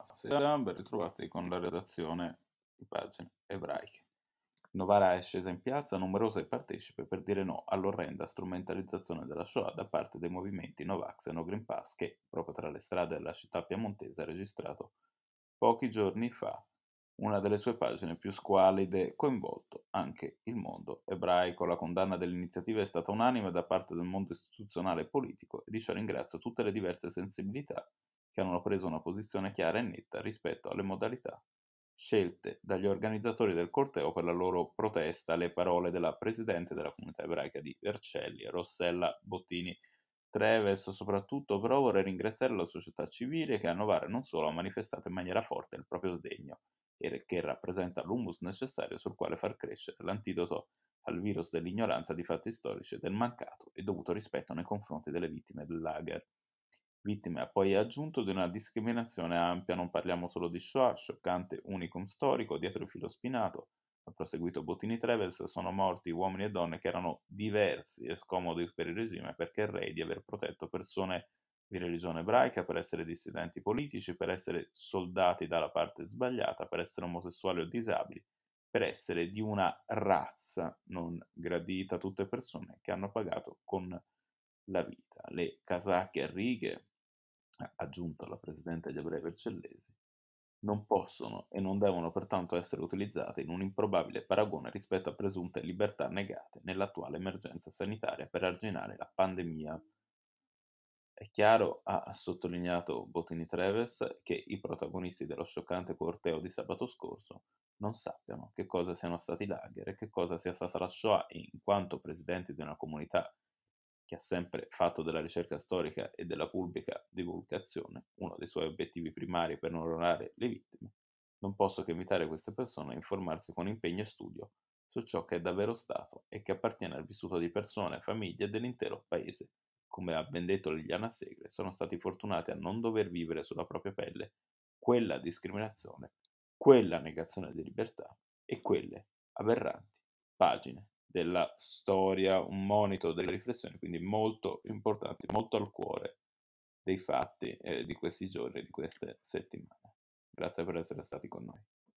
Buonasera, ben ritrovati con la redazione di pagine ebraiche. Novara è scesa in piazza numerose partecipe per dire no all'orrenda strumentalizzazione della Shoah da parte dei movimenti Novax e No Green Pass che, proprio tra le strade della città piemontese, ha registrato pochi giorni fa una delle sue pagine più squalide, coinvolto anche il mondo ebraico. La condanna dell'iniziativa è stata unanime da parte del mondo istituzionale e politico e di ciò ringrazio tutte le diverse sensibilità che hanno preso una posizione chiara e netta rispetto alle modalità scelte dagli organizzatori del corteo per la loro protesta alle parole della presidente della comunità ebraica di Vercelli, Rossella Bottini Treves. Soprattutto però vorrei ringraziare la società civile che a Novara non solo ha manifestato in maniera forte il proprio sdegno, e che rappresenta l'humus necessario sul quale far crescere l'antidoto al virus dell'ignoranza di fatti storici e del mancato e dovuto rispetto nei confronti delle vittime del lager. Vittime ha poi aggiunto di una discriminazione ampia, non parliamo solo di Shoah, scioccante unicum storico, dietro il filo spinato, ha proseguito Bottini Treves, sono morti uomini e donne che erano diversi e scomodi per il regime perché il re di aver protetto persone di religione ebraica, per essere dissidenti politici, per essere soldati dalla parte sbagliata, per essere omosessuali o disabili, per essere di una razza non gradita, tutte persone che hanno pagato con la vita. Le casacche a righe, aggiunto la Presidente di Ebrei Vercellesi, non possono e non devono pertanto essere utilizzate in un improbabile paragone rispetto a presunte libertà negate nell'attuale emergenza sanitaria per arginare la pandemia. È chiaro, ha sottolineato Bottini Treves, che i protagonisti dello scioccante corteo di sabato scorso non sappiano che cosa siano stati lager e che cosa sia stata la Shoah in quanto presidenti di una comunità che ha sempre fatto della ricerca storica e della pubblica divulgazione uno dei suoi obiettivi primari per non onorare le vittime, non posso che invitare queste persone a informarsi con impegno e studio su ciò che è davvero stato e che appartiene al vissuto di persone, famiglie e dell'intero paese. Come ha ben detto Liliana Segre, sono stati fortunati a non dover vivere sulla propria pelle quella discriminazione, quella negazione di libertà e quelle aberranti pagine della storia, un monito delle riflessioni, quindi molto importanti, molto al cuore dei fatti eh, di questi giorni, di queste settimane. Grazie per essere stati con noi.